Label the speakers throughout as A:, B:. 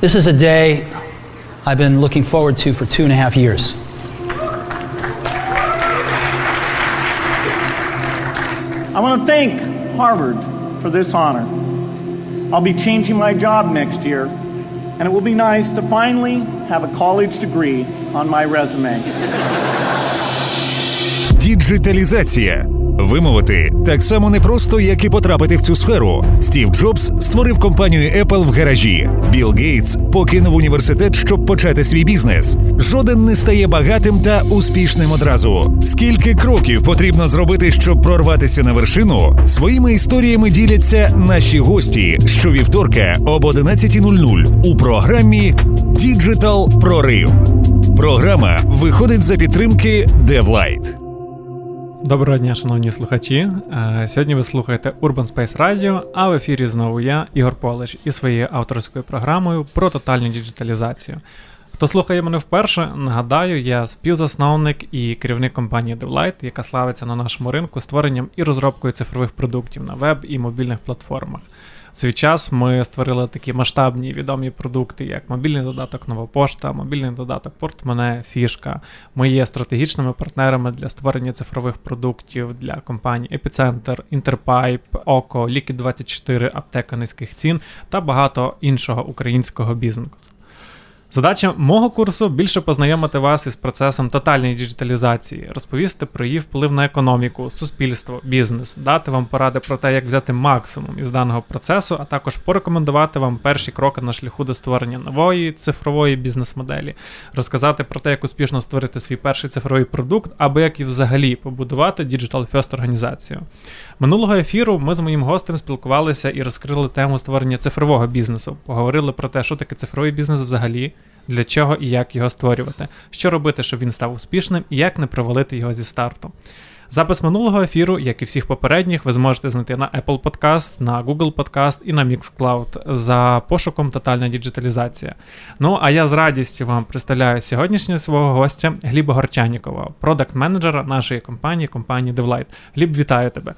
A: This is a day I've been looking forward to for two and a half years.
B: I want to thank Harvard for this honor. I'll be changing my job next year, and it will be nice to finally have a college degree on my resume.
C: Діджиталізація. Вимовити так само непросто, як і потрапити в цю сферу. Стів Джобс створив компанію Apple в гаражі. Білл Гейтс покинув університет, щоб почати свій бізнес. Жоден не стає багатим та успішним одразу. Скільки кроків потрібно зробити, щоб прорватися на вершину? Своїми історіями діляться наші гості щовівторка об 11.00 у програмі Діджитал Прорив. Програма виходить за підтримки DevLight.
D: Доброго дня, шановні слухачі. Е, сьогодні ви слухаєте Urban Space Radio, а в ефірі знову я, Ігор Полич, із своєю авторською програмою про тотальну діджиталізацію. Хто слухає мене вперше, нагадаю, я співзасновник і керівник компанії DevLight, яка славиться на нашому ринку створенням і розробкою цифрових продуктів на веб і мобільних платформах. В свій час ми створили такі масштабні відомі продукти, як мобільний додаток Нова пошта, мобільний додаток Портмоне, Фішка. Ми є стратегічними партнерами для створення цифрових продуктів для компаній Епіцентр, Інтерпайп, Око, Liquid 24 Аптека низьких цін та багато іншого українського бізнесу. Задача мого курсу більше познайомити вас із процесом тотальної діджиталізації, розповісти про її вплив на економіку, суспільство, бізнес, дати вам поради про те, як взяти максимум із даного процесу, а також порекомендувати вам перші кроки на шляху до створення нової цифрової бізнес-моделі, розказати про те, як успішно створити свій перший цифровий продукт, або як і взагалі побудувати Digital First організацію. Минулого ефіру ми з моїм гостем спілкувалися і розкрили тему створення цифрового бізнесу. Поговорили про те, що таке цифровий бізнес взагалі для чого і як його створювати, що робити, щоб він став успішним, і як не провалити його зі старту. Запис минулого ефіру, як і всіх попередніх, ви зможете знайти на Apple Podcast, на Google Podcast і на Mixcloud за пошуком Тотальна діджиталізація. Ну а я з радістю вам представляю сьогоднішнього свого гостя Гліба Горчанікова, продакт-менеджера нашої компанії, компанії DevLight. Гліб, вітаю тебе.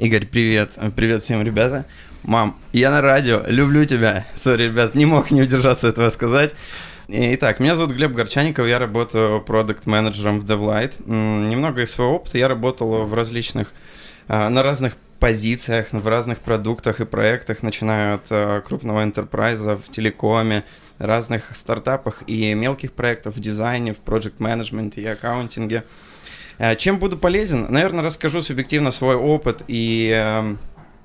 E: Игорь, привет. Привет всем, ребята. Мам, я на радио, люблю тебя. Сори, ребят, не мог не удержаться этого сказать. Итак, меня зовут Глеб Горчаников, я работаю продукт-менеджером в DevLight. Немного из своего опыта я работал в различных, а, на разных позициях, в разных продуктах и проектах, начиная от а, крупного enterprise в телекоме, разных стартапах и мелких проектов в дизайне, в проект-менеджменте и аккаунтинге. А, чем буду полезен? Наверное, расскажу субъективно свой опыт и я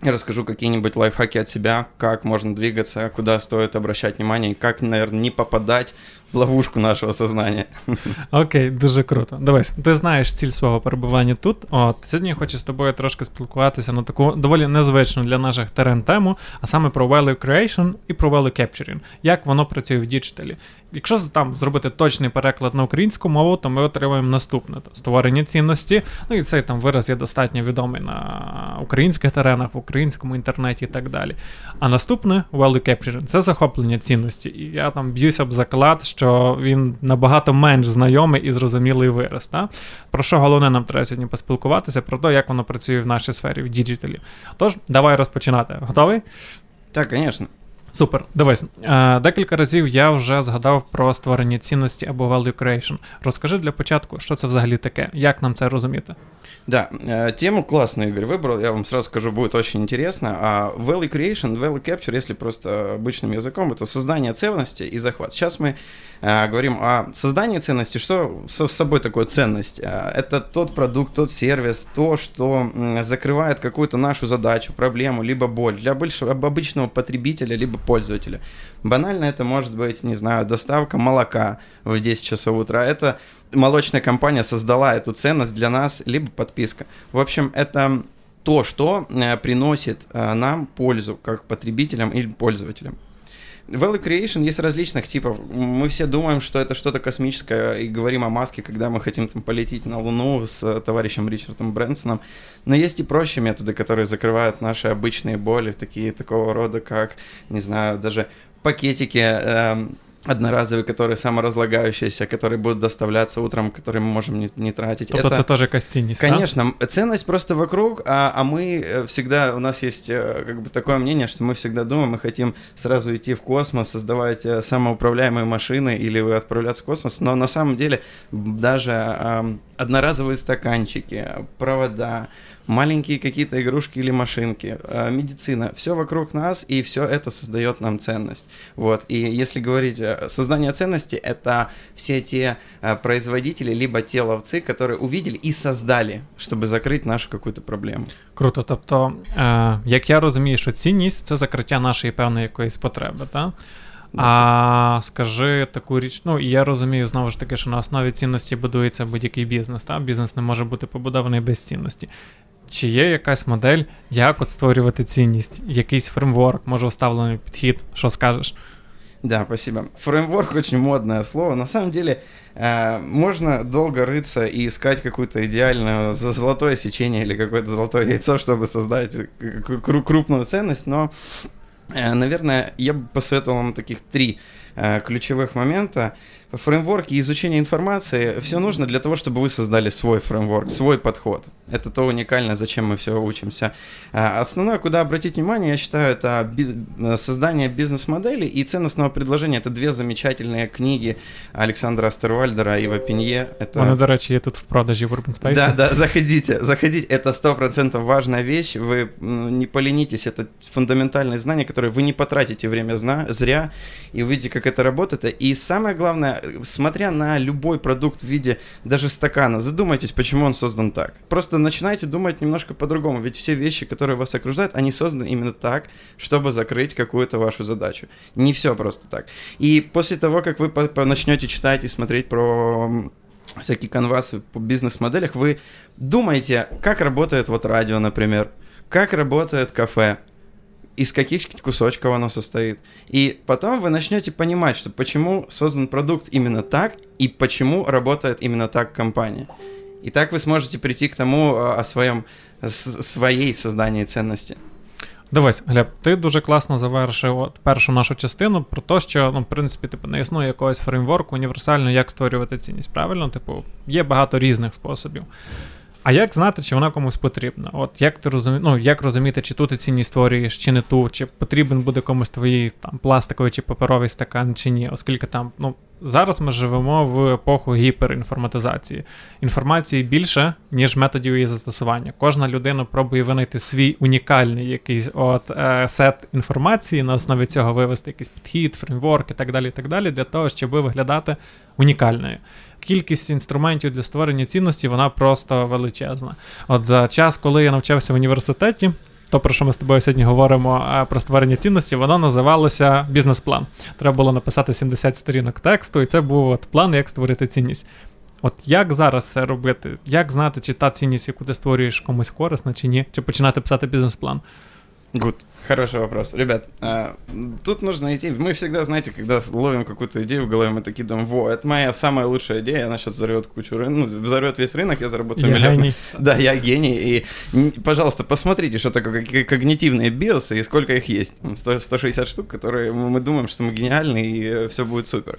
E: расскажу какие-нибудь лайфхаки от себя, как можно двигаться, куда стоит обращать внимание, и как, наверное, не попадать в ловушку нашого сознання.
D: Окей, дуже круто. Дивись, ти знаєш ціль свого перебування тут. От сьогодні я хочу з тобою трошки спілкуватися на таку доволі незвичну для наших терен тему, а саме про value creation і про value capturing. Як воно працює в діджиталі. Якщо там зробити точний переклад на українську мову, то ми отримаємо наступне створення цінності. Ну і цей там вираз є достатньо відомий на українських теренах, в українському інтернеті і так далі. А наступне value capturing – це захоплення цінності. І я там б'юся об заклад, що він набагато менш знайомий і зрозумілий вираз. Та? Про що головне нам треба сьогодні поспілкуватися, про те, як воно працює в нашій сфері, в діджиталі. Тож, давай розпочинати. Готовий?
E: Так, звісно.
D: Супер, дивись. Е, декілька разів я вже згадав про створення цінності або value creation. Розкажи для початку, що це взагалі таке, як нам це розуміти?
E: Да, э, тему классную Игорь выбрал, я вам сразу скажу, будет очень интересно. А value creation, value capture, если просто обычным языком, это создание ценности и захват. Сейчас мы э, говорим о создании ценности. Что с собой такое ценность? Э, это тот продукт, тот сервис, то, что э, закрывает какую-то нашу задачу, проблему, либо боль для большего, обычного потребителя, либо пользователя. Банально это может быть, не знаю, доставка молока в 10 часов утра. Это молочная компания создала эту ценность для нас, либо подписка. В общем, это то, что э, приносит э, нам пользу как потребителям или пользователям. Value Creation есть различных типов. Мы все думаем, что это что-то космическое и говорим о маске, когда мы хотим там полететь на Луну с товарищем Ричардом Брэнсоном. Но есть и проще методы, которые закрывают наши обычные боли, такие такого рода, как, не знаю, даже пакетики, э, одноразовые, которые саморазлагающиеся, которые будут доставляться утром, которые мы можем не, не тратить.
D: Тобто это, це теж якась цінність,
E: Конечно, да? ценность просто вокруг, а, а мы э, всегда, у нас есть э, как бы такое мнение, что мы всегда думаем, мы хотим сразу идти в космос, создавать э, самоуправляемые машины или отправляться в космос, но на самом деле даже э, одноразовые стаканчики, провода, маленькие какие-то игрушки или машинки, э, медицина, все вокруг нас, и все это создает нам ценность. Вот. И если говорить э, создание ценности, это все те э, производители, либо те ловцы, которые увидели и создали, чтобы закрыть нашу какую-то проблему.
D: Круто. Тобто, е, як я розумію, що цінність це закриття нашої певної якоїсь потреби, так? А скажи таку річ, ну і я розумію знову ж таки, що на основі цінності будується будь-який бізнес. Та? Бізнес не може бути побудований без цінності. Чи є якась модель, як от створювати цінність, якийсь фреймворк, може уставлений підхід, що скажеш?
E: Да, спасибо. Фреймворк очень модное слово. На самом деле э, можно долго рыться и искать какое-то идеальное золотое сечение или какое-то золотое яйцо, чтобы создать крупную ценность, но, э, наверное, я бы посоветовал вам таких три э, ключевых момента фреймворк и изучение информации, все нужно для того, чтобы вы создали свой фреймворк, свой подход. Это то уникальное, зачем мы все учимся. А, основное, куда обратить внимание, я считаю, это создание бизнес-модели и ценностного предложения. Это две замечательные книги Александра Астервальдера и Вапинье. Это...
D: Вони, до речі, є тут в продаже в Urban Space.
E: Да, да, заходите, заходите. Это сто процентов важная вещь. Вы не поленитесь, это фундаментальные знания, которые вы не потратите время зря и увидите, как это работает. И самое главное, смотря на любой продукт в виде даже стакана, задумайтесь, почему он создан так. Просто начинайте думать немножко по-другому, ведь все вещи, которые вас окружают, они созданы именно так, чтобы закрыть какую-то вашу задачу. Не все просто так. И после того, как вы начнете читать и смотреть про всякие канвасы по бизнес-моделях, вы думаете, как работает вот радио, например, как работает кафе, из каких кусочков оно состоит. И потом вы начнете понимать, что почему создан продукт именно так и почему работает именно так компания. И так вы сможете прийти к тому о своем, своей создании ценности.
D: Дивись, Глеб, ти дуже класно завершив от першу нашу частину про те, що ну, в принципі типу, не існує якогось фреймворку універсально, як створювати цінність. Правильно? Типу, є багато різних способів. А як знати, чи вона комусь потрібна? От як ти розумі... ну, як розуміти, чи ту ти цінність створюєш, чи не ту, чи потрібен буде комусь твоїй там пластиковий чи паперовий стакан, чи ні, оскільки там, ну. Зараз ми живемо в епоху гіперінформатизації. Інформації більше, ніж методів її застосування. Кожна людина пробує винайти свій унікальний якийсь от е, сет інформації, на основі цього вивести якийсь підхід, фреймворк і так далі, і так далі, для того, щоб виглядати унікальною кількість інструментів для створення цінності вона просто величезна. От за час, коли я навчався в університеті. То, про що ми з тобою сьогодні говоримо про створення цінності, воно називалося бізнес-план. Треба було написати 70 сторінок тексту, і це був от план, як створити цінність. От як зараз це робити? Як знати, чи та цінність, яку ти створюєш комусь корисна, чи ні? Чи починати писати бізнес-план?
E: Good. Хороший вопрос. Ребят, а, тут нужно идти. Мы всегда, знаете, когда ловим какую-то идею в голове, мы такие думаем, во, это моя самая лучшая идея, она сейчас взорвет кучу рынка, ну, взорвет весь рынок, я заработаю
D: я
E: миллион.
D: Гений.
E: Да, я гений. И, пожалуйста, посмотрите, что такое когнитивные биосы и сколько их есть. 100, 160 штук, которые мы думаем, что мы гениальны и э, все будет супер.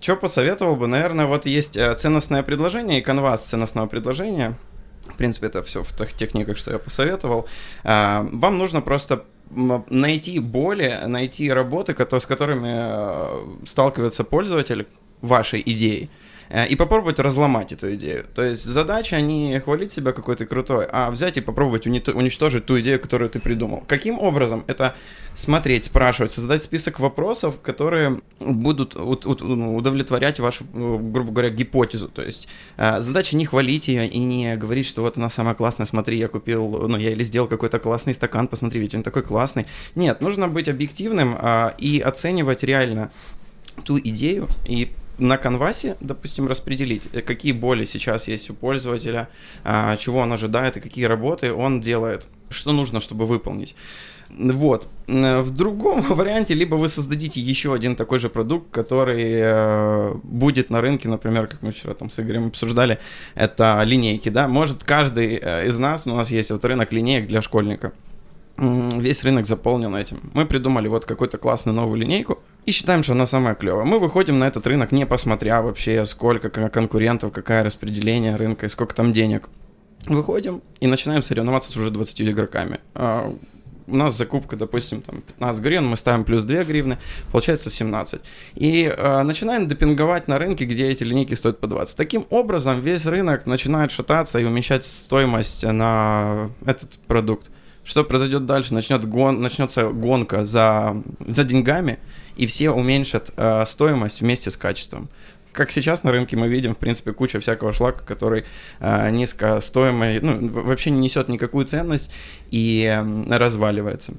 E: Что посоветовал бы? Наверное, вот есть э, ценностное предложение и канвас ценностного предложения. В принципе, это все в тех техниках, что я посоветовал. А, вам нужно просто найти боли, найти работы, с которыми э, сталкивается пользователь вашей идеей. Э, и попробовать разломать эту идею. То есть задача не хвалить себя какой то крутой, а взять и попробовать уничтожить ту идею, которую ты придумал. Каким образом? Это смотреть, спрашивать, создать список вопросов, которые будут ну, удовлетворять вашу, э, грубо говоря, гипотезу. То есть э, задача не хвалить ее и не говорить, что вот она самая классная, смотри, я купил, ну, я или сделал какой-то классный стакан, посмотри, ведь он такой классный. Нет, нужно быть объективным а, и оценивать реально ту идею и на конвасе, допустим, распределить, э, какие боли сейчас есть у пользователя, а, чего он ожидает и какие работы он делает, что нужно, чтобы выполнить. Вот. В другом варианте, либо вы создадите еще один такой же продукт, который э, будет на рынке, например, как мы вчера там с Игорем обсуждали, это линейки, да. Может, каждый э, из нас, у нас есть вот рынок линеек для школьника. Весь рынок заполнен этим. Мы придумали вот какую-то классную новую линейку, и считаем, что она самая клевая. Мы выходим на этот рынок, не посмотря вообще, сколько конкурентов, какое распределение рынка и сколько там денег. Выходим и начинаем соревноваться с уже 20 игроками. А, у нас закупка, допустим, там 15 гривен, мы ставим плюс 2 гривны, получается 17. И э, начинаем допинговать на рынке, где эти линейки стоят по 20. Таким образом, весь рынок начинает шататься и уменьшать стоимость на этот продукт. Что произойдет дальше? Начнет гон, начнется гонка за, за деньгами, и все уменьшат э, стоимость вместе с качеством как сейчас на рынке мы видим, в принципе, куча всякого шлака, который э, низкостоимый, ну, вообще не несет никакую ценность и э, разваливается.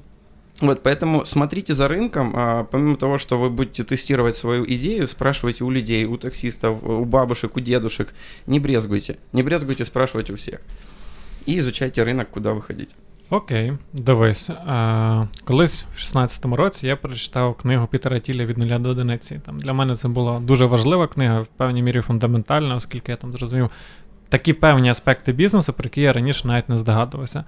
E: Вот, поэтому смотрите за рынком, а, помимо того, что вы будете тестировать свою идею, спрашивайте у людей, у таксистов, у бабушек, у дедушек, не брезгуйте, не брезгуйте спрашивать у всех. И изучайте рынок, куда выходить.
D: Окей, дивись. А, Колись в 16-му році я прочитав книгу Пітера Тіля від нуля до одиниці. Там Для мене це була дуже важлива книга, в певній мірі фундаментальна, оскільки я там зрозумів такі певні аспекти бізнесу, про які я раніше навіть не здогадувався.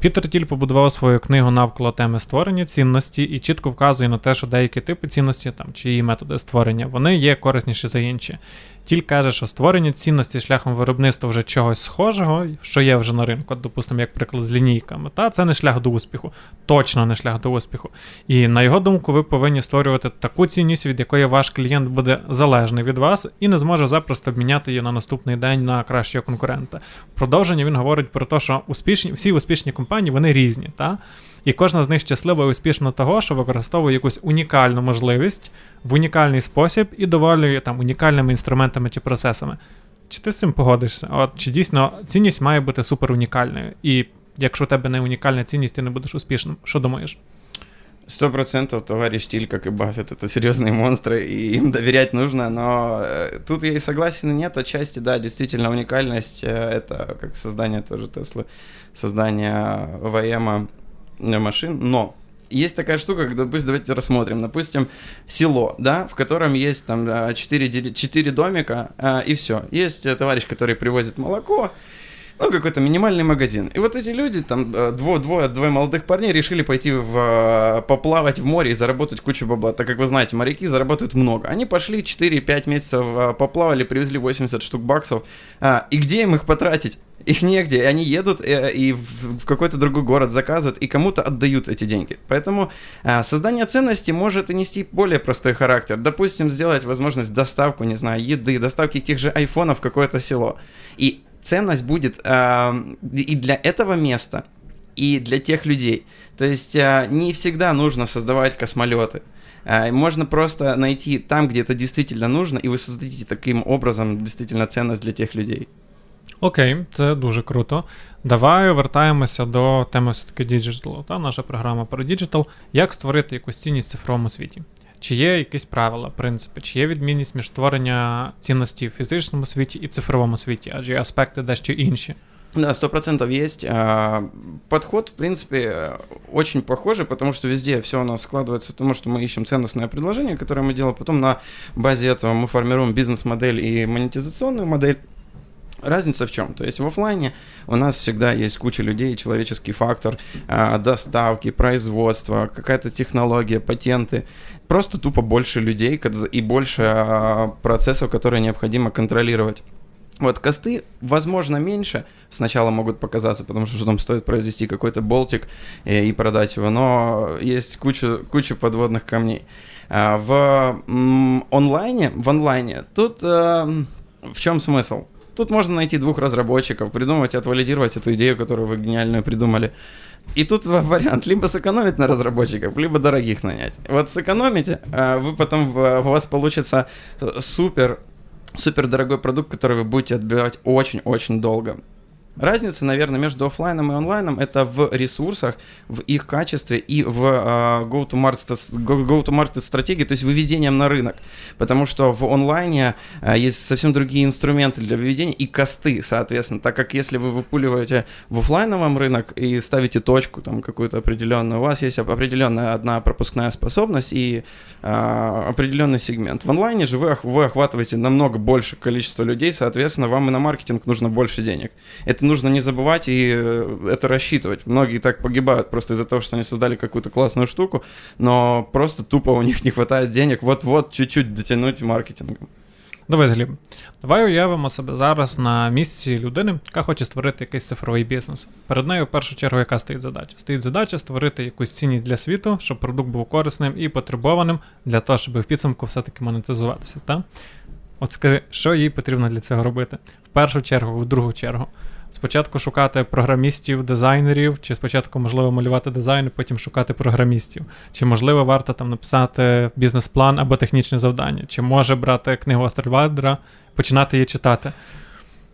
D: Пітер Тіль побудував свою книгу навколо теми створення цінності і чітко вказує на те, що деякі типи цінності там чи її методи створення вони є корисніші за інші. Тіль каже, що створення цінності шляхом виробництва вже чогось схожого, що є вже на ринку, допустимо, як приклад з лінійками, та це не шлях до успіху, точно не шлях до успіху. І на його думку, ви повинні створювати таку цінність, від якої ваш клієнт буде залежний від вас і не зможе запросто обміняти її на наступний день на кращого конкурента. Продовження він говорить про те, що успішні всі успішні компанії вони різні. Та? І кожна з них щаслива і успішна того, що використовує якусь унікальну можливість в унікальний спосіб і доволі там унікальними інструментами чи процесами. Чи ти з цим погодишся? От Чи дійсно цінність має бути супер унікальною? І якщо у тебе не унікальна цінність, ти не будеш успішним. Що думаєш?
E: Сто процентов товарищ Тиль, как и Баффет, это серьезные монстры, и им доверять нужно, но э, тут я и согласен, и нет, отчасти, да, действительно, уникальность, э, это как создание тоже Теслы, создание ВМа машин, но есть такая штука, как, допустим, давайте рассмотрим, допустим, село, да, в котором есть там 4, 4 домика, а, и все. Есть э, товарищ, который привозит молоко, ну, какой-то минимальный магазин. И вот эти люди, там, э, двое, двое, двое молодых парней решили пойти в, э, поплавать в море и заработать кучу бабла. Так как вы знаете, моряки зарабатывают много. Они пошли 4-5 месяцев поплавали, привезли 80 штук баксов. А, и где им их потратить? Их негде, и они едут э, и в какой-то другой город заказывают, и кому-то отдают эти деньги. Поэтому э, создание ценности может и нести более простой характер. Допустим, сделать возможность доставку, не знаю, еды, доставки тех же айфонов в какое-то село. И ценность будет э, и для этого места, и для тех людей. То есть не всегда нужно создавать космолеты. Можно просто найти там, где это действительно нужно, и вы создадите таким образом действительно ценность для тех людей.
D: Окей, це дуже круто. Давай вертаємося до теми все-таки діджиталу. Та наша програма про діджитал. Як створити якусь цінність в цифровому світі? Чи є якісь правила, принципи, чи є відмінність між створення цінності в фізичному світі і цифровому світі, адже аспекти дещо інші.
E: Да, сто процентов есть. Подход, в принципе, очень похожий, потому что везде все у нас складывается в том, что мы ищем ценностное предложение, которое мы делаем, потом на базе этого мы формируем бизнес-модель и монетизационную модель. Разница в чем? То есть в офлайне у нас всегда есть куча людей, человеческий фактор, а, доставки, производства, какая-то технология, патенты. Просто тупо больше людей и больше а, процессов, которые необходимо контролировать. Вот косты, возможно, меньше сначала могут показаться, потому что там стоит произвести какой-то болтик и, э, и продать его, но есть куча, куча подводных камней. А, в м, онлайне, в онлайне, тут э, в чем смысл? Тут можно найти двух разработчиков, придумать, отвалидировать эту идею, которую вы гениальную придумали. И тут вариант либо сэкономить на разработчиков, либо дорогих нанять. Вот сэкономите, а вы потом, у вас получится супер, супер дорогой продукт, который вы будете отбивать очень-очень долго. Разница, наверное, между офлайном и онлайном это в ресурсах, в их качестве и в uh, go-to-market, go-to-market стратегии, то есть выведением на рынок. Потому что в онлайне uh, есть совсем другие инструменты для выведения и косты, соответственно. Так как если вы выпуливаете в офлайновом рынок и ставите точку там какую-то определенную, у вас есть определенная одна пропускная способность и uh, определенный сегмент. В онлайне же вы, вы охватываете намного больше количество людей, соответственно, вам и на маркетинг нужно больше денег. Это нужно не забывать и э, это рассчитывать. Многие так погибают просто из-за того, что они создали какую-то классную штуку, но просто тупо у них не хватает денег вот-вот чуть-чуть дотянуть маркетингом.
D: Дивись, Гліб, давай уявимо себе зараз на місці людини, яка хоче створити якийсь цифровий бізнес. Перед нею в першу чергу, яка стоїть задача? Стоїть задача створити якусь цінність для світу, щоб продукт був корисним і потребованим для того, щоб в підсумку все-таки монетизуватися. Та? От скажи, що їй потрібно для цього робити? В першу чергу, в другу чергу. Спочатку шукати програмістів, дизайнерів, чи спочатку можливо малювати дизайн, потім шукати програмістів. Чи можливо варто там написати бізнес-план або технічне завдання, чи може брати книгу Астервадера, починати її читати.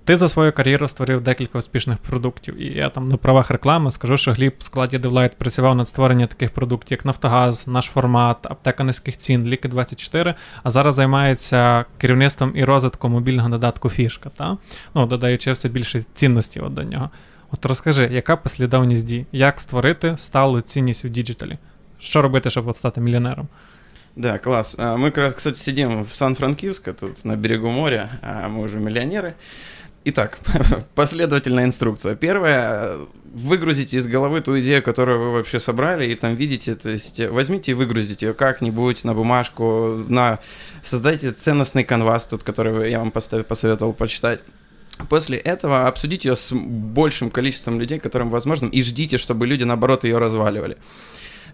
D: Ти за свою кар'єру створив декілька успішних продуктів. І я там на правах реклами скажу, що Гліб в складі Девлайт працював над створенням таких продуктів, як Нафтогаз, наш формат, аптека низьких цін, Ліки 24, а зараз займається керівництвом і розвитком мобільного додатку Фішка, та? ну, додаючи все більше цінності от до нього. От розкажи, яка послідовність дій? Як створити сталу цінність у діджиталі? Що робити, щоб от стати мільйонером?
E: Да, класс. Мы, кстати, сидим в Сан-Франкиско, тут на берегу моря, мы уже миллионеры. Итак, последовательная инструкция. Первое, выгрузите из головы ту идею, которую вы вообще собрали, и там видите, то есть возьмите и выгрузите ее как-нибудь на бумажку, на создайте ценностный канвас, тот, который я вам поставил, посоветовал почитать. После этого обсудите ее с большим количеством людей, которым возможно, и ждите, чтобы люди, наоборот, ее разваливали.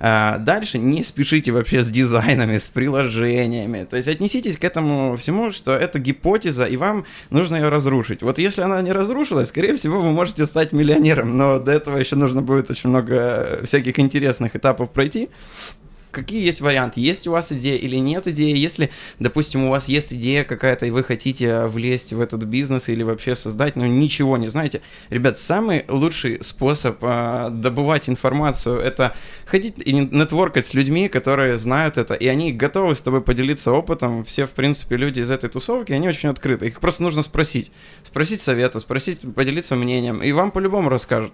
E: А, дальше не спешите вообще с дизайнами, с приложениями. То есть отнеситесь к этому всему, что это гипотеза, и вам нужно ее разрушить. Вот если она не разрушилась, скорее всего, вы можете стать миллионером, но до этого еще нужно будет очень много всяких интересных этапов пройти какие есть варианты? Есть у вас идея или нет идеи? Если, допустим, у вас есть идея какая-то, и вы хотите влезть в этот бизнес или вообще создать, но ничего не знаете, ребят, самый лучший способ э, добывать информацию — это ходить и нетворкать с людьми, которые знают это, и они готовы с тобой поделиться опытом. Все, в принципе, люди из этой тусовки, они очень открыты. Их просто нужно спросить. Спросить совета, спросить, поделиться мнением, и вам по-любому расскажут.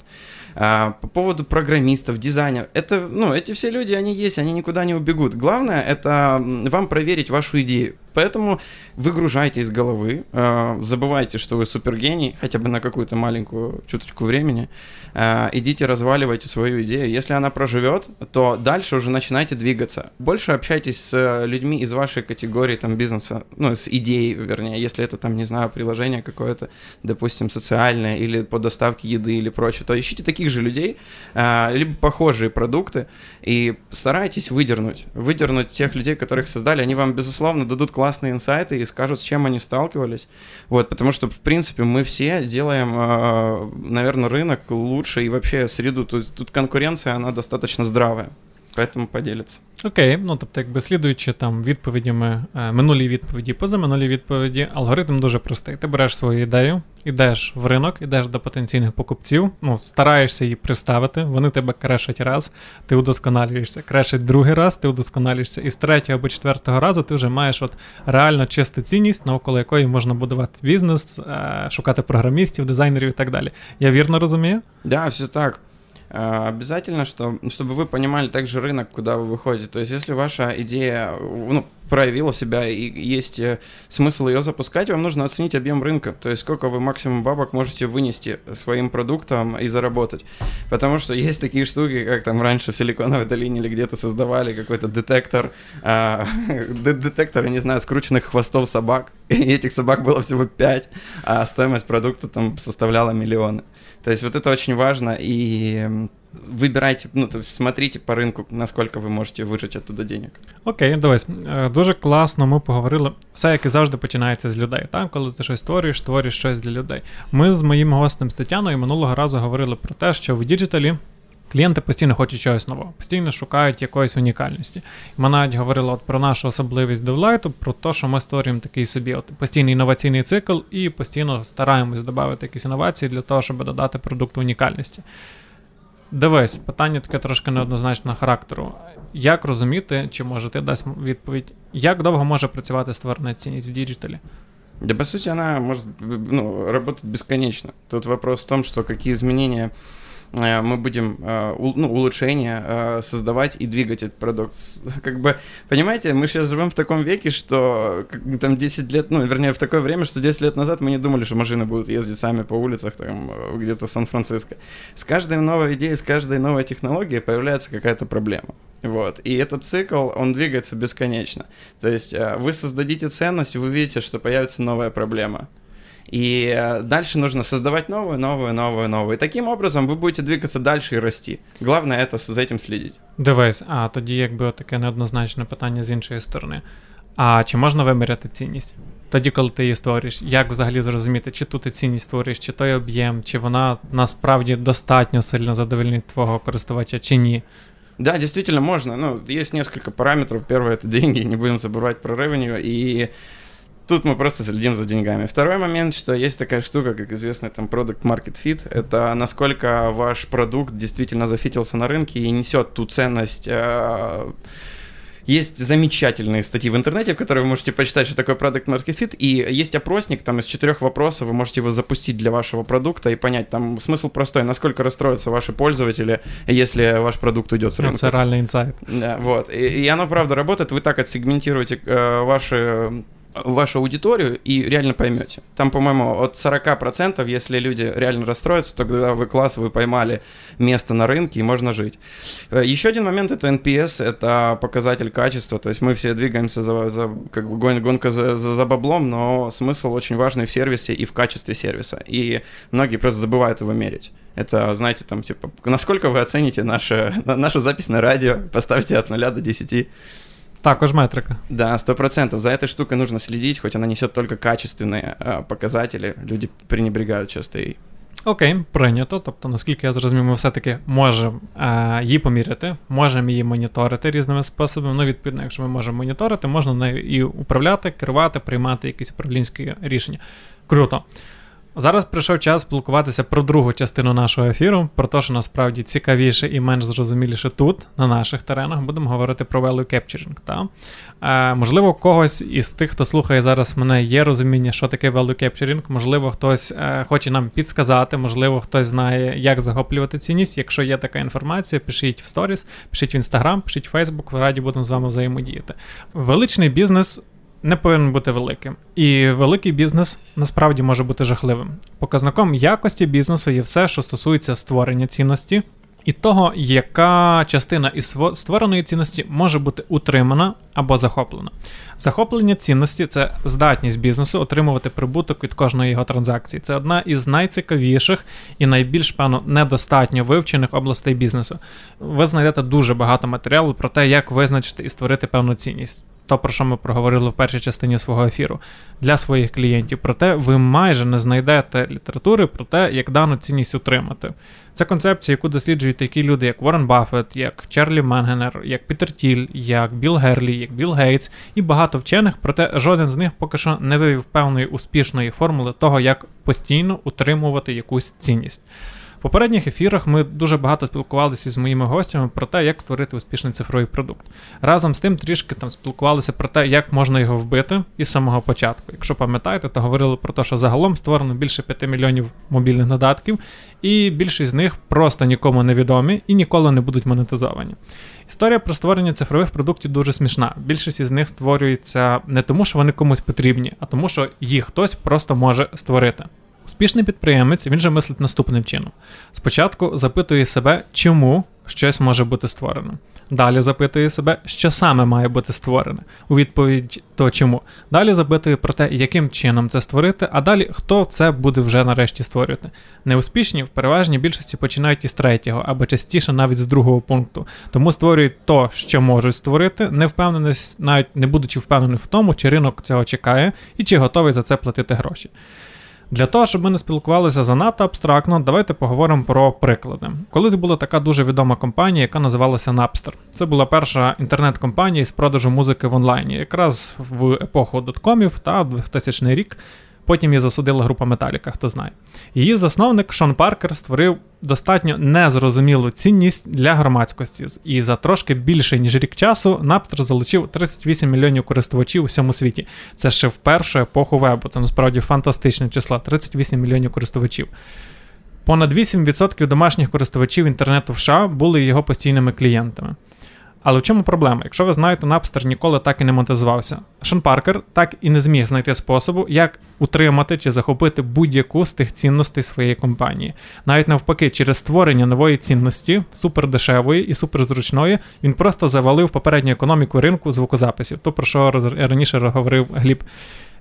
E: А, по поводу программистов, дизайнеров, это, ну, эти все люди, они есть, они никуда не убегут. Главное, это вам проверить вашу идею. Поэтому выгружайте из головы, э, забывайте, что вы супергений, хотя бы на какую-то маленькую чуточку времени, э, идите разваливайте свою идею. Если она проживет, то дальше уже начинайте двигаться. Больше общайтесь с людьми из вашей категории там бизнеса, ну, с идеей, вернее, если это там, не знаю, приложение какое-то, допустим, социальное или по доставке еды или прочее, то ищите таких же людей, э, либо похожие продукты, и старайтесь выдернуть, выдернуть тех людей, которых создали, они вам, безусловно, дадут классные инсайты и скажут, с чем они сталкивались. Вот, потому что, в принципе, мы все делаем, э, наверное, рынок лучше и вообще среду. Тут, тут конкуренция, она достаточно здравая. Поэтому поділиться.
D: Окей, ну тобто, якби слідуючи там відповідями, е, минулі відповіді, позаминулі відповіді, алгоритм дуже простий. Ти береш свою ідею, ідеш в ринок, ідеш до потенційних покупців, ну, стараєшся її представити, вони тебе крешать раз, ти удосконалюєшся, крешать другий раз, ти удосконалюєшся, і з третього або четвертого разу ти вже маєш от реально чисту цінність, навколо якої можна будувати бізнес, е, шукати програмістів, дизайнерів і так далі. Я вірно розумію?
E: Да, все так А, обязательно, что, чтобы вы понимали также рынок, куда вы выходите. То есть, если ваша идея ну, проявила себя и есть э, смысл ее запускать, вам нужно оценить объем рынка. То есть, сколько вы максимум бабок можете вынести своим продуктом и заработать. Потому что есть такие штуки, как там раньше в Силиконовой долине или где-то создавали какой-то детектор, э, детектор, я не знаю, скрученных хвостов собак. И этих собак было всего 5, а стоимость продукта там составляла миллионы. То есть вот это очень важно, и выбирайте, ну, то есть смотрите по ринку, наскільки ви можете вижити оттуда денег.
D: Окей, дивись, е, дуже класно. Ми поговорили. Все, як і завжди, починається з людей. Так? Коли ти щось створюєш, створюєш щось для людей. Ми з моїм гостем з Тетяною минулого разу говорили про те, що в діджиталі Клієнти постійно хочуть чогось нового, постійно шукають якоїсь унікальності. Ми навіть говорили от про нашу особливість DevLight у, про те, що ми створюємо такий собі от постійний інноваційний цикл і постійно стараємось додати якісь інновації для того, щоб додати продукту унікальності. Дивись, питання таке трошки неоднозначного характеру. Як розуміти, чи може ти дасть відповідь, як довго може працювати створена цінність в діджиталі?
E: Да, по сути, она может ну, работать бесконечно. Тут вопрос в том, что какие изменения мы будем э, ну, улучшения э, создавать и двигать этот продукт. Как бы, понимаете, мы сейчас живем в таком веке, что там 10 лет, ну, вернее, в такое время, что 10 лет назад мы не думали, что машины будут ездить сами по улицах там где-то в Сан-Франциско. С каждой новой идеей, с каждой новой технологией появляется какая-то проблема. Вот. И этот цикл, он двигается бесконечно. То есть вы создадите ценность, вы увидите, что появится новая проблема. И э, дальше нужно создавать новую, новую, новую, новую. І таким образом ви будете двигатися далі і рости. Головне це за цим слідити.
D: Дивись, а тоді якби таке неоднозначне питання з іншої сторони. А чи можна виміряти цінність? Тоді, коли ти її створюєш, як взагалі зрозуміти, чи тут ти цінність створюєш, чи той об'єм, чи вона насправді достатньо сильно задовольнить твого користувача, чи ні?
E: Да, действительно можно. Ну, есть несколько параметров. Первое это деньги, не будем забывать про ревеню. И Тут мы просто следим за деньгами. Второй момент, что есть такая штука, как известный там Product Market Fit. Это насколько ваш продукт действительно зафитился на рынке и несет ту ценность э, есть замечательные статьи в интернете, в которые вы можете почитать, что такое Product Market Fit, и есть опросник там из четырех вопросов, вы можете его запустить для вашего продукта и понять, там смысл простой, насколько расстроятся ваши пользователи, если ваш продукт уйдет с рынка.
D: Это реальный инсайт.
E: Да, вот. И, и оно правда работает, вы так отсегментируете э, ваши вашу аудиторию и реально поймете. Там, по-моему, от 40%, если люди реально расстроятся, то когда вы класс, вы поймали место на рынке и можно жить. Э, Еще один момент это NPS, это показатель качества, то есть мы все двигаемся за, за как бы гон, гонка за, за, за баблом, но смысл очень важный в сервисе и в качестве сервиса. И многие просто забывают его мерить. Это, знаете, там, типа, насколько вы оцените наше, нашу запись на радио, поставьте от 0 до 10.
D: Також метрика.
E: Да, сто процентов. За этой штукой нужно следить, хоть она несет только качественные э, показатели. Люди пренебрегают часто її.
D: Окей, прийнято. Тобто, наскільки я зрозумів, ми все-таки можемо е, її поміряти, можемо її моніторити різними способами. Ну, відповідно, якщо ми можемо моніторити, можна нею і управляти, керувати, приймати якісь управлінські рішення. Круто. Зараз прийшов час спілкуватися про другу частину нашого ефіру, про те, що насправді цікавіше і менш зрозуміліше тут, на наших теренах, будемо говорити про value capturing. Та? Е, Можливо, когось із тих, хто слухає зараз мене, є розуміння, що таке value capturing, можливо, хтось е, хоче нам підсказати, можливо, хтось знає, як захоплювати цінність. Якщо є така інформація, пишіть в сторіс, пишіть в інстаграм, пишіть в Фейсбук, раді будемо з вами взаємодіяти. Величний бізнес не повинен бути великим. І великий бізнес насправді може бути жахливим. Показником якості бізнесу є все, що стосується створення цінності. І того, яка частина із створеної цінності може бути утримана або захоплена. Захоплення цінності це здатність бізнесу отримувати прибуток від кожної його транзакції. Це одна із найцікавіших і найбільш певно недостатньо вивчених областей бізнесу. Ви знайдете дуже багато матеріалу про те, як визначити і створити певну цінність то, про що ми проговорили в першій частині свого ефіру, для своїх клієнтів. Проте ви майже не знайдете літератури про те, як дану цінність утримати. Це концепція, яку досліджують такі люди, як Уоррен Баффет, як Чарлі Мангер, як Пітер Тіль, як Білл Герлі, як Білл Гейтс і багато вчених, проте жоден з них поки що не вивів певної успішної формули того, як постійно утримувати якусь цінність. В попередніх ефірах ми дуже багато спілкувалися з моїми гостями про те, як створити успішний цифровий продукт. Разом з тим трішки там спілкувалися про те, як можна його вбити із самого початку. Якщо пам'ятаєте, то говорили про те, що загалом створено більше 5 мільйонів мобільних додатків, і більшість з них просто нікому не відомі і ніколи не будуть монетизовані. Історія про створення цифрових продуктів дуже смішна. Більшість із них створюється не тому, що вони комусь потрібні, а тому, що їх хтось просто може створити. Успішний підприємець він же мислить наступним чином: спочатку запитує себе, чому щось може бути створено. Далі запитує себе, що саме має бути створене. У відповідь то чому. Далі запитує про те, яким чином це створити, а далі хто це буде вже нарешті створювати. Неуспішні в переважній більшості починають із третього, або частіше навіть з другого пункту. Тому створюють то, що можуть створити, не впевнені, навіть не будучи впевнені в тому, чи ринок цього чекає і чи готовий за це платити гроші. Для того, щоб ми не спілкувалися занадто абстрактно, давайте поговоримо про приклади. Колись була така дуже відома компанія, яка називалася Napster. Це була перша інтернет-компанія з продажу музики в онлайні, якраз в епоху доткомів та 2000 рік. Потім її засудила група Металіка, хто знає. Її засновник Шон Паркер створив достатньо незрозумілу цінність для громадськості, і за трошки більше ніж рік часу Napster залучив 38 мільйонів користувачів у всьому світі. Це ще в першу епоху вебу. Це насправді фантастичне число 38 мільйонів користувачів. Понад 8% домашніх користувачів інтернету в США були його постійними клієнтами. Але в чому проблема? Якщо ви знаєте, Napster ніколи так і не монетизувався. Шон Паркер так і не зміг знайти способу, як утримати чи захопити будь-яку з тих цінностей своєї компанії. Навіть навпаки, через створення нової цінності, супердешевої і суперзручної, він просто завалив попередню економіку ринку звукозаписів, то про що раніше говорив Гліб.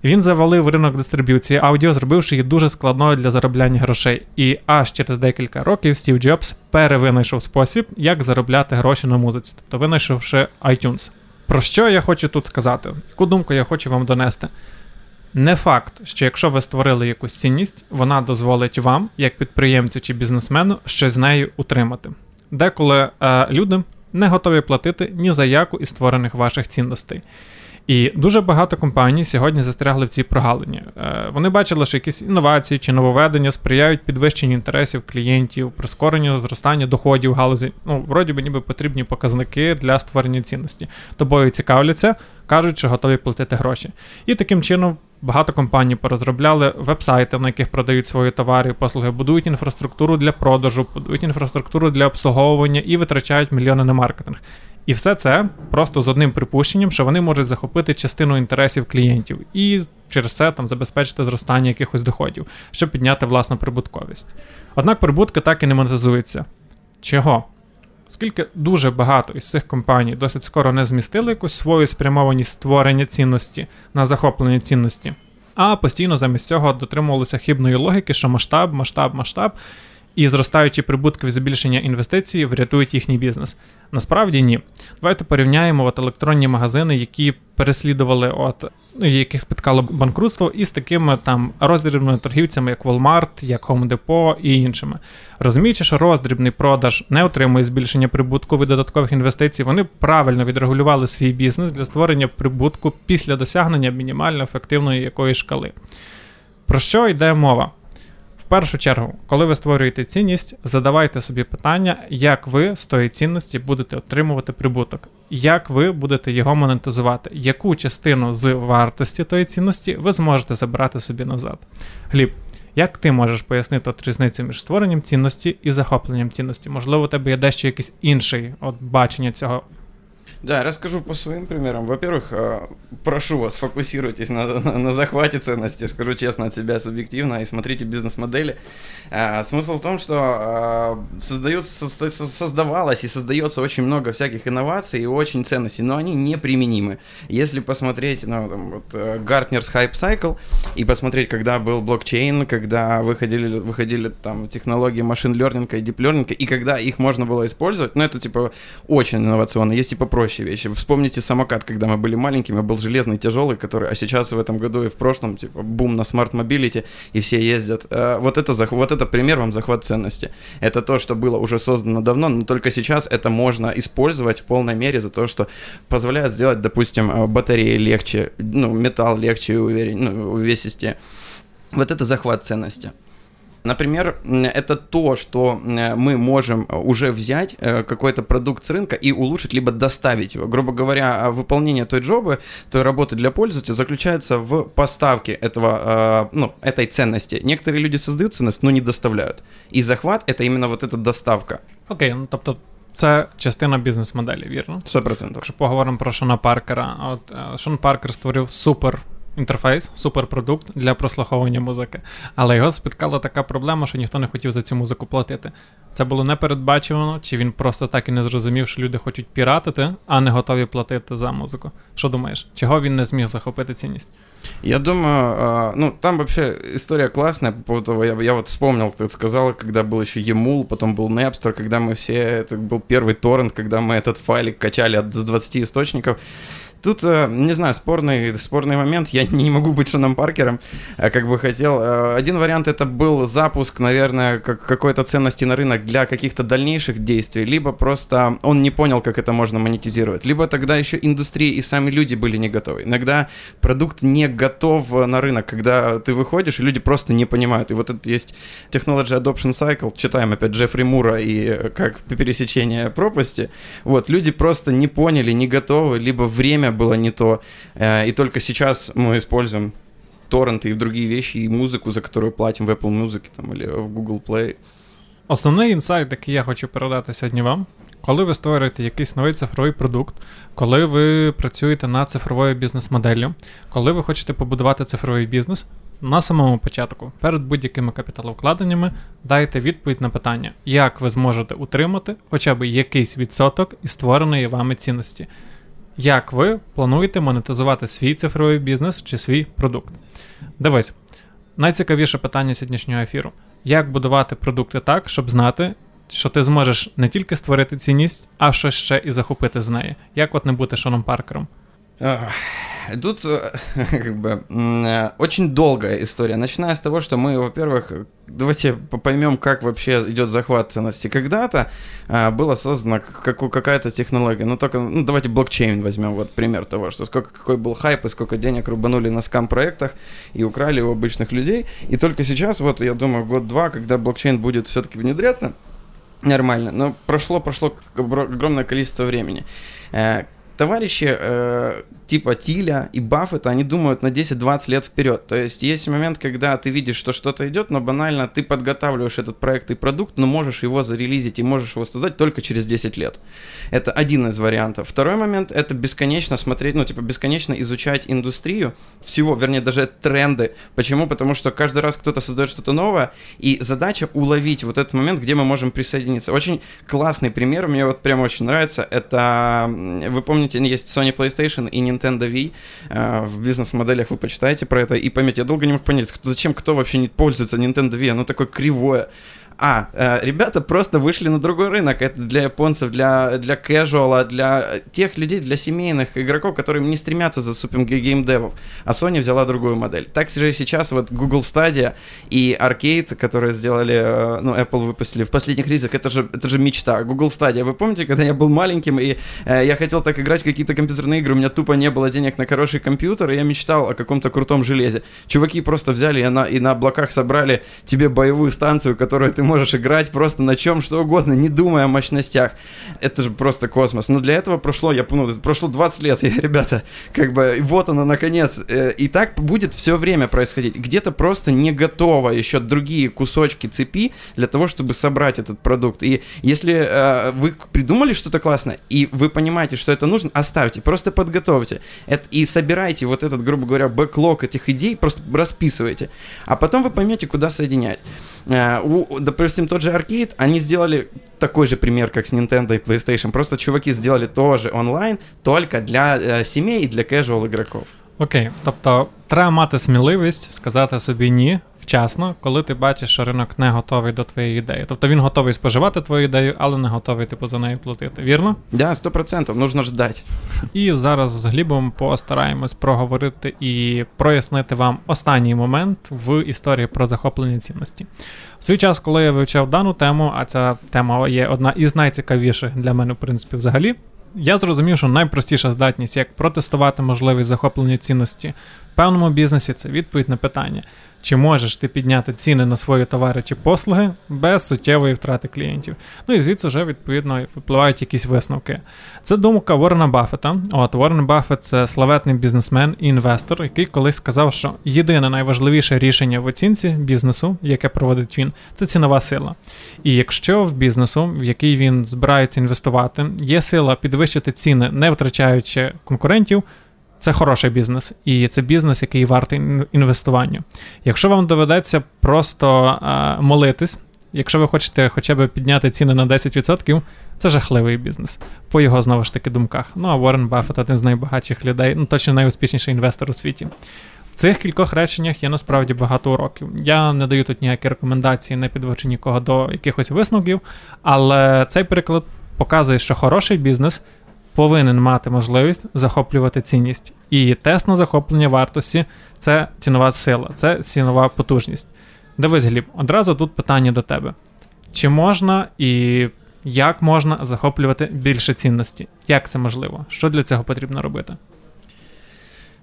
D: Він завалив ринок дистриб'юції аудіо, зробивши її дуже складною для заробляння грошей. І аж через декілька років Стів Джобс перевинайшов спосіб, як заробляти гроші на музиці, тобто винайшовши iTunes. Про що я хочу тут сказати? Яку думку я хочу вам донести? Не факт, що якщо ви створили якусь цінність, вона дозволить вам, як підприємцю чи бізнесмену, щось з нею утримати. Деколи е, люди не готові платити ні за яку із створених ваших цінностей. І дуже багато компаній сьогодні застрягли в цій прогалині. Е, вони бачили, що якісь інновації чи нововведення сприяють підвищенню інтересів клієнтів, прискоренню зростання доходів галузі. Ну, вроді би, ніби потрібні показники для створення цінності. Тобою цікавляться, кажуть, що готові платити гроші. І таким чином. Багато компаній порозробляли веб-сайти, на яких продають свої товари і послуги, будують інфраструктуру для продажу, будують інфраструктуру для обслуговування і витрачають мільйони на маркетинг. І все це просто з одним припущенням, що вони можуть захопити частину інтересів клієнтів і через це там забезпечити зростання якихось доходів, щоб підняти власну прибутковість. Однак прибутки так і не монетизуються. Чого? Оскільки дуже багато із цих компаній досить скоро не змістили якусь свою спрямованість створення цінності на захоплення цінності, а постійно замість цього дотримувалися хибної логіки, що масштаб, масштаб, масштаб, і зростаючі прибутки в збільшення інвестицій врятують їхній бізнес. Насправді ні. Давайте порівняємо от електронні магазини, які переслідували, от ну, яких спіткало банкрутство, із такими там роздрібними торгівцями, як Walmart, як Home Depot і іншими. Розуміючи, що роздрібний продаж не отримує збільшення прибутку від додаткових інвестицій, вони правильно відрегулювали свій бізнес для створення прибутку після досягнення мінімально ефективної якоїсь шкали. Про що йде мова? Першу чергу, коли ви створюєте цінність, задавайте собі питання, як ви з тої цінності будете отримувати прибуток, як ви будете його монетизувати, яку частину з вартості тої цінності ви зможете забрати собі назад. Гліб, як ти можеш пояснити от різницю між створенням цінності і захопленням цінності? Можливо, у тебе є дещо якийсь інший от бачення цього
E: Да, расскажу по своим примерам. Во-первых, э, прошу вас, фокусируйтесь на, на, на захвате ценности, скажу честно от себя субъективно, и смотрите бизнес-модели. Э, смысл в том, что э, создается, создавалось и создается очень много всяких инноваций и очень ценностей, но они неприменимы. Если посмотреть ну, там, вот, Gartner's Hype Cycle и посмотреть, когда был блокчейн, когда выходили, выходили там технологии машин лернинга и дип лернинга, и когда их можно было использовать, ну это типа очень инновационно. Есть типа проще проще вещи. Вспомните самокат, когда мы были маленькими, был железный, тяжелый, который, а сейчас в этом году и в прошлом, типа, бум на смарт-мобилити, и все ездят. Э, вот это, вот это пример вам захват ценности. Это то, что было уже создано давно, но только сейчас это можно использовать в полной мере за то, что позволяет сделать, допустим, э, батареи легче, ну, металл легче и уверен, ну, увесистее. Вот это захват ценности. Например, это то, что мы можем уже взять э, какой-то продукт с рынка и улучшить, либо доставить его. Грубо говоря, выполнение той джобы, той работы для пользователя заключается в поставке этого, э, ну, этой ценности. Некоторые люди создают ценность, но не доставляют. И захват — это именно вот эта доставка.
D: Окей, okay, ну тобто Це частина бізнес-моделі, вірно?
E: 100%.
D: Якщо поговоримо про Шона Паркера. От е, Шон Паркер створив супер інтерфейс, суперпродукт для прослуховування музики. Але його спіткала така проблема, що ніхто не хотів за цю музику платити. Це було непередбачувано, чи він просто так і не зрозумів, що люди хочуть піратити, а не готові платити за музику. Що думаєш, чого він не зміг захопити цінність?
E: Я думаю, ну там вообще история классная по поводу того, я, я вот вспомнил, ты сказал, когда был еще Емул, потом был Napster, когда мы все, это был первый торрент, когда мы этот файлик качали от, с 20 источников. Тут, э, не знаю, спорный, спорный момент. Я не могу быть Шоном Паркером, э, как бы хотел. Э, один вариант это был запуск, наверное, как какой-то ценности на рынок для каких-то дальнейших действий, либо просто он не понял, как это можно монетизировать, либо тогда еще индустрия и сами люди были не готовы. Иногда продукт не готов на рынок, когда ты выходишь, и люди просто не понимают. И вот это есть Technology Adoption Cycle, читаем опять Джеффри Мура и как пересечение пропасти. Вот, люди просто не поняли, не готовы, либо время время было не то. Э, и только сейчас мы используем торренты и в другие вещи, и музыку, за которую платим в Apple Music там, или в Google Play.
D: Основний інсайт, який я хочу передати сьогодні вам, коли ви створюєте якийсь новий цифровий продукт, коли ви працюєте над цифровою бізнес-моделлю, коли ви хочете побудувати цифровий бізнес, на самому початку, перед будь-якими капіталовкладеннями, дайте відповідь на питання, як ви зможете утримати хоча б якийсь відсоток із створеної вами цінності. Як ви плануєте монетизувати свій цифровий бізнес чи свій продукт? Дивись, найцікавіше питання сьогоднішнього ефіру: як будувати продукти так, щоб знати, що ти зможеш не тільки створити цінність, а щось ще і захопити з неї. Як от не бути Шоном Паркером?
E: Тут как бы э, очень долгая история, начиная с того, что мы, во-первых, давайте поймем, как вообще идет захват ценности. Когда-то а, была создана как, какая-то технология, ну только, ну давайте блокчейн возьмем, вот пример того, что сколько, какой был хайп и сколько денег рубанули на скам-проектах и украли у обычных людей. И только сейчас, вот я думаю, год-два, когда блокчейн будет все-таки внедряться, нормально, но прошло, прошло огромное количество времени. Э, товарищи э, типа Тиля и Баффета, они думают на 10-20 лет вперед. То есть есть момент, когда ты видишь, что что-то идет, но банально ты подготавливаешь этот проект и продукт, но можешь его зарелизить и можешь его создать только через 10 лет. Это один из вариантов. Второй момент — это бесконечно смотреть, ну, типа, бесконечно изучать индустрию всего, вернее, даже тренды. Почему? Потому что каждый раз кто-то создает что-то новое, и задача уловить вот этот момент, где мы можем присоединиться. Очень классный пример, мне вот прям очень нравится, это, вы помните, есть Sony PlayStation и Nintendo Nintendo Wii. Э, в бизнес-моделях вы почитаете про это и поймете. Я долго не мог понять, зачем кто вообще не пользуется Nintendo Wii. Оно такое кривое. А, э, ребята просто вышли на другой рынок. Это для японцев, для, для casual, для тех людей, для семейных игроков, которые не стремятся за супер геймдевов. А Sony взяла другую модель. Так же сейчас вот Google Stadia и Arcade, которые сделали, э, ну, Apple выпустили в последних релизах, это же, это же мечта. Google Stadia. Вы помните, когда я был маленьким и э, я хотел так играть в какие-то компьютерные игры, у меня тупо не было денег на хороший компьютер, и я мечтал о каком-то крутом железе. Чуваки просто взяли и на, и на облаках собрали тебе боевую станцию, которую ты можешь играть просто на чем что угодно, не думая о мощностях. Это же просто космос. Но для этого прошло, я ну, прошло 20 лет, и, ребята, как бы, вот оно, наконец. Э, и так будет все время происходить. Где-то просто не готово еще другие кусочки цепи для того, чтобы собрать этот продукт. И если э, вы придумали что-то классное, и вы понимаете, что это нужно, оставьте, просто подготовьте. Это, и собирайте вот этот, грубо говоря, бэклог этих идей, просто расписывайте. А потом вы поймете, куда соединять. Э, у, допустим, тот же Arcade, они сделали такой же пример, как с Nintendo и PlayStation. Просто чуваки сделали тоже онлайн, только для э, семей и для casual игроков.
D: Окей, тобто треба мати сміливість сказати собі ні вчасно, коли ти бачиш, що ринок не готовий до твоєї ідеї. Тобто він готовий споживати твою ідею, але не готовий типу за нею платити. Вірно?
E: Да, 100%, нужно ждати.
D: І зараз з Глібом постараємось проговорити і прояснити вам останній момент в історії про захоплення цінності. В свій час, коли я вивчав дану тему, а ця тема є одна із найцікавіших для мене, в принципі, взагалі. Я зрозумів, що найпростіша здатність, як протестувати можливість захоплення цінності певному бізнесі, це відповідь на питання, чи можеш ти підняти ціни на свої товари чи послуги без суттєвої втрати клієнтів. Ну і звідси вже відповідно випливають якісь висновки. Це думка Ворена Баффета. От Ворен Баффет це славетний бізнесмен і інвестор, який колись сказав, що єдине найважливіше рішення в оцінці бізнесу, яке проводить він, це цінова сила. І якщо в бізнесу, в який він збирається інвестувати, є сила підвищити ціни, не втрачаючи конкурентів. Це хороший бізнес, і це бізнес, який вартий інвестування. Якщо вам доведеться просто а, молитись, якщо ви хочете хоча б підняти ціни на 10%, це жахливий бізнес, по його знову ж таки думках. Ну а Уоррен Баффет один з найбагатших людей, ну точно найуспішніший інвестор у світі. В цих кількох реченнях є насправді багато уроків. Я не даю тут ніякі рекомендації, не підводжу нікого до якихось висновків, але цей приклад показує, що хороший бізнес повинен мати можливість захоплювати цінність. І тест на захоплення вартості це цінова сила, це цінова потужність. Дивись, Гліб, одразу тут питання до тебе: чи можна і як можна захоплювати більше цінності? Як це можливо? Що для цього потрібно робити?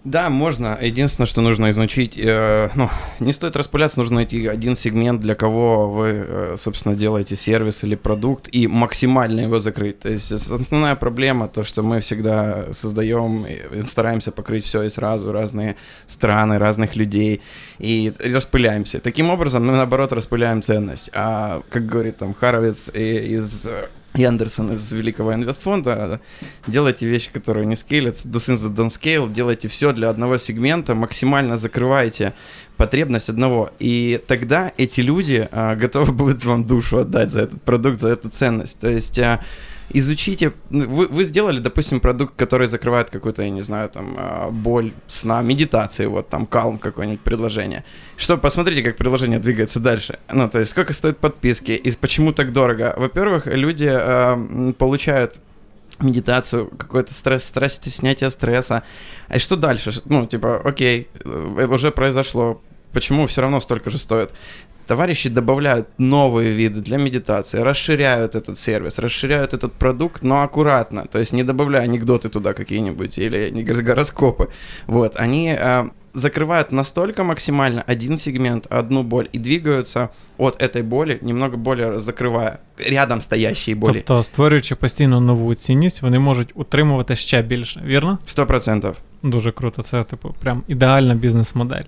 E: Да, можно. Единственное, что нужно изучить, э, ну, не стоит распыляться, нужно найти один сегмент, для кого вы, э, собственно, делаете сервис или продукт, и максимально его закрыть. То есть основная проблема, то, что мы всегда создаем, и стараемся покрыть все и сразу, разные страны, разных людей, и распыляемся. Таким образом, мы, наоборот, распыляем ценность. А, как говорит там Харовец из и Андерсон из Великого Инвестфонда, делайте вещи, которые не скейлятся, do things that don't scale, делайте все для одного сегмента, максимально закрывайте потребность одного, и тогда эти люди а, готовы будут вам душу отдать за этот продукт, за эту ценность. То есть а, изучите, ну, вы, вы сделали, допустим, продукт, который закрывает какую-то, я не знаю, там, а, боль сна, медитации, вот там, калм какое-нибудь предложение. Что, посмотрите, как приложение двигается дальше. Ну, то есть, сколько стоит подписки и почему так дорого. Во-первых, люди э, получают медитацию, какой-то стресс, стресс, снятие стресса. А что дальше? Ну, типа, окей, э, уже произошло, почему все равно столько же стоит? товарищи добавляют новые виды для медитации, расширяют этот сервис, расширяют этот продукт, но аккуратно, то есть не добавляя анекдоты туда какие-нибудь или гороскопы. Вот, они э, закрывают настолько максимально один сегмент, одну боль и двигаются от этой боли, немного более закриває рядом стоящие болі.
D: Тобто, створюючи постійно нову цінність, вони можуть утримувати ще більше, вірно?
E: Сто процентов.
D: Дуже круто, це типу прям ідеальна бізнес-модель.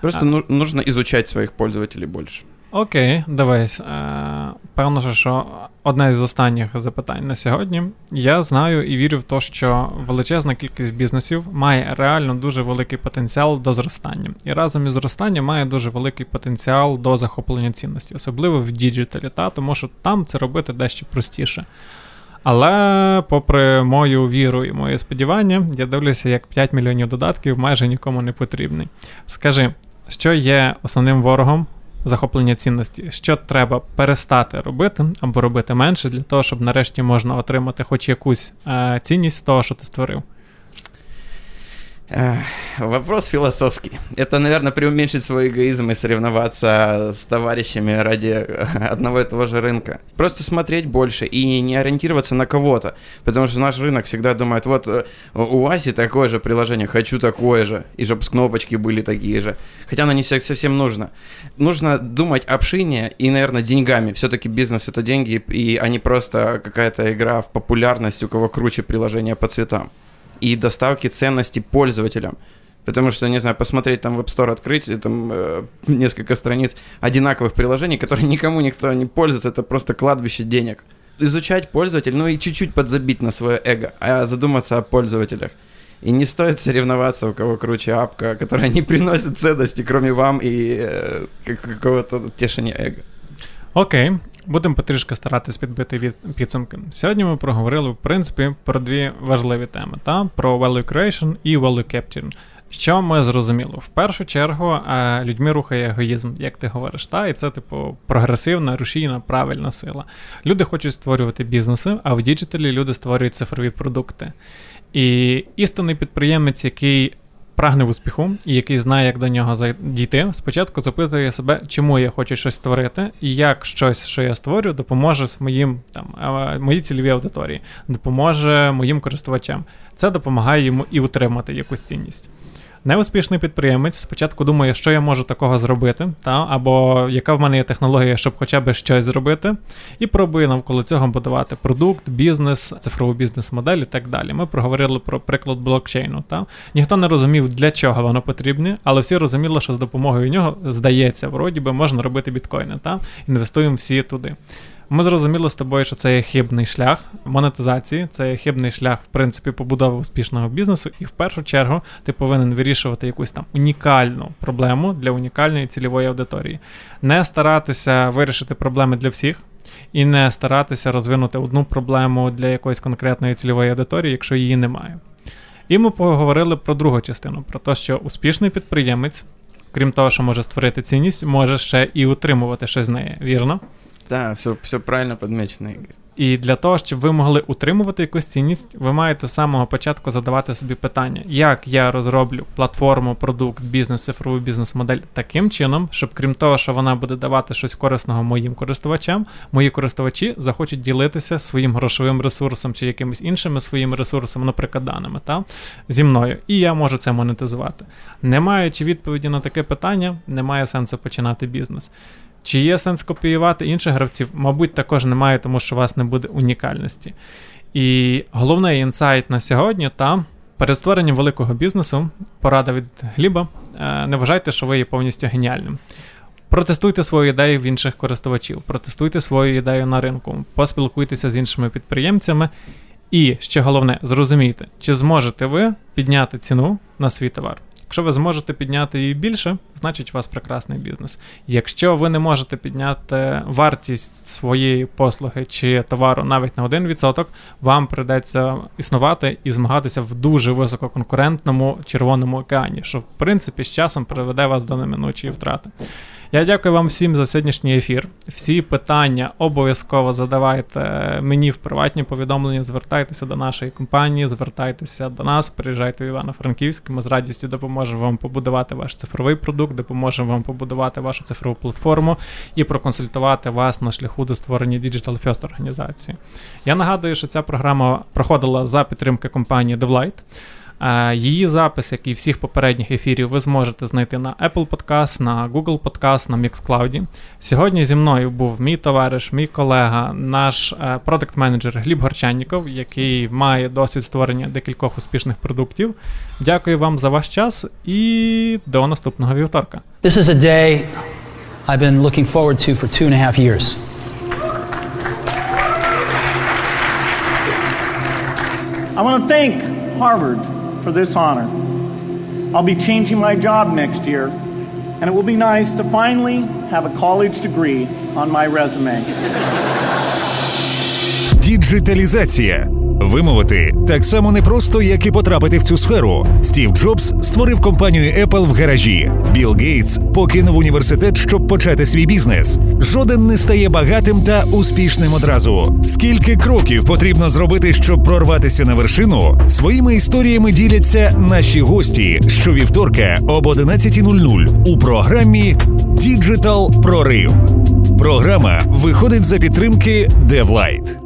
E: Просто а... нужно изучать своих пользователей больше.
D: Окей, дивись. Е, Певно, що одне з останніх запитань на сьогодні. Я знаю і вірю в те, що величезна кількість бізнесів має реально дуже великий потенціал до зростання. І разом із зростанням має дуже великий потенціал до захоплення цінності, особливо в діджиталі, та, тому що там це робити дещо простіше. Але, попри мою віру і моє сподівання, я дивлюся, як 5 мільйонів додатків майже нікому не потрібний. Скажи, що є основним ворогом захоплення цінності, що треба перестати робити або робити менше для того, щоб нарешті можна отримати хоч якусь е, цінність з того, що ти створив.
E: Вопрос философский. Это, наверное, преуменьшить свой эгоизм и соревноваться с товарищами ради одного и того же рынка. Просто смотреть больше и не ориентироваться на кого-то. Потому что наш рынок всегда думает, вот э, у Васи такое же приложение, хочу такое же. И чтобы кнопочки были такие же. Хотя оно не совсем нужно. Нужно думать об шине и, наверное, деньгами. Все-таки бизнес это деньги, и они просто какая-то игра в популярность, у кого круче приложение по цветам и доставки ценностей пользователям. Потому что, не знаю, посмотреть там в App Store открыть, там э, несколько страниц одинаковых приложений, которые никому никто не пользуется, это просто кладбище денег. Изучать пользователя, ну и чуть-чуть подзабить на свое эго, а задуматься о пользователях. И не стоит соревноваться, у кого круче апка, которая не приносит ценности, кроме вам и э, какого-то тешения эго.
D: Окей, Будемо потрішки старатись підбити від підсумки. Сьогодні ми проговорили, в принципі, про дві важливі теми: та? про value creation і value capture. Що ми зрозуміло? В першу чергу людьми рухає егоїзм, як ти говориш, та і це, типу, прогресивна, рушійна, правильна сила. Люди хочуть створювати бізнеси, а в діджиталі люди створюють цифрові продукти. І істинний підприємець, який прагне успіху і який знає, як до нього дійти, спочатку запитує себе, чому я хочу щось створити, і як щось, що я створю, допоможе моїм там моїй цільовій аудиторії, допоможе моїм користувачам. Це допомагає йому і утримати якусь цінність. Неуспішний підприємець спочатку думає, що я можу такого зробити, та, або яка в мене є технологія, щоб хоча б щось зробити, і пробує навколо цього будувати продукт, бізнес, цифрову бізнес-модель і так далі. Ми проговорили про приклад блокчейну. Та. Ніхто не розумів, для чого воно потрібне, але всі розуміли, що з допомогою нього здається, вроді би можна робити біткоїни. Та? Інвестуємо всі туди. Ми зрозуміли з тобою, що це є хибний шлях монетизації, це є хибний шлях, в принципі, побудови успішного бізнесу, і в першу чергу ти повинен вирішувати якусь там унікальну проблему для унікальної цільової аудиторії. Не старатися вирішити проблеми для всіх. І не старатися розвинути одну проблему для якоїсь конкретної цільової аудиторії, якщо її немає. І ми поговорили про другу частину: про те, що успішний підприємець, крім того, що може створити цінність, може ще і утримувати щось з неї, вірно?
E: Да, все, все правильно подмечено, Игорь.
D: І для того, щоб ви могли утримувати якусь цінність, ви маєте з самого початку задавати собі питання, як я розроблю платформу, продукт, бізнес, цифрову бізнес-модель таким чином, щоб крім того, що вона буде давати щось корисного моїм користувачам, мої користувачі захочуть ділитися своїм грошовим ресурсом чи якимись іншими своїми ресурсами, наприклад, даними та, зі мною. І я можу це монетизувати. Не маючи відповіді на таке питання, немає сенсу починати бізнес. Чи є сенс копіювати інших гравців? Мабуть, також немає, тому що у вас не буде унікальності. І головний інсайт на сьогодні та перед створенням великого бізнесу, порада від Гліба, е, не вважайте, що ви є повністю геніальним. Протестуйте свою ідею в інших користувачів, протестуйте свою ідею на ринку, поспілкуйтеся з іншими підприємцями. І ще головне, зрозумійте, чи зможете ви підняти ціну на свій товар. Якщо ви зможете підняти її більше, значить у вас прекрасний бізнес. Якщо ви не можете підняти вартість своєї послуги чи товару навіть на 1%, вам прийдеться існувати і змагатися в дуже висококонкурентному червоному океані, що в принципі з часом приведе вас до неминучої втрати. Я дякую вам всім за сьогоднішній ефір. Всі питання обов'язково задавайте мені в приватні повідомлення. Звертайтеся до нашої компанії, звертайтеся до нас, приїжджайте в Івано-Франківськ. Ми з радістю допоможемо вам побудувати ваш цифровий продукт, допоможемо вам побудувати вашу цифрову платформу і проконсультувати вас на шляху до створення Digital First організації. Я нагадую, що ця програма проходила за підтримки компанії DevLight. Її запис, як і всіх попередніх ефірів, ви зможете знайти на Apple Podcast, на Google Podcast, на Mixcloud. Сьогодні зі мною був мій товариш, мій колега, наш продакт менеджер Гліб Горчанніков, який має досвід створення декількох успішних продуктів. Дякую вам за ваш час і до наступного вівторка.
A: This is a day I've been looking forward to for two and a half years.
B: I want to thank Harvard for this honor. I'll be changing my job next year, and it will be nice to finally have a college degree on my resume.
C: Діджиталізація. Вимовити так само непросто, як і потрапити в цю сферу. Стів Джобс створив компанію Apple в гаражі. Білл Гейтс покинув університет, щоб почати свій бізнес. Жоден не стає багатим та успішним одразу. Скільки кроків потрібно зробити, щоб прорватися на вершину? Своїми історіями діляться наші гості щовівторка об 11.00 у програмі Діджитал Прорив. Програма виходить за підтримки DevLight.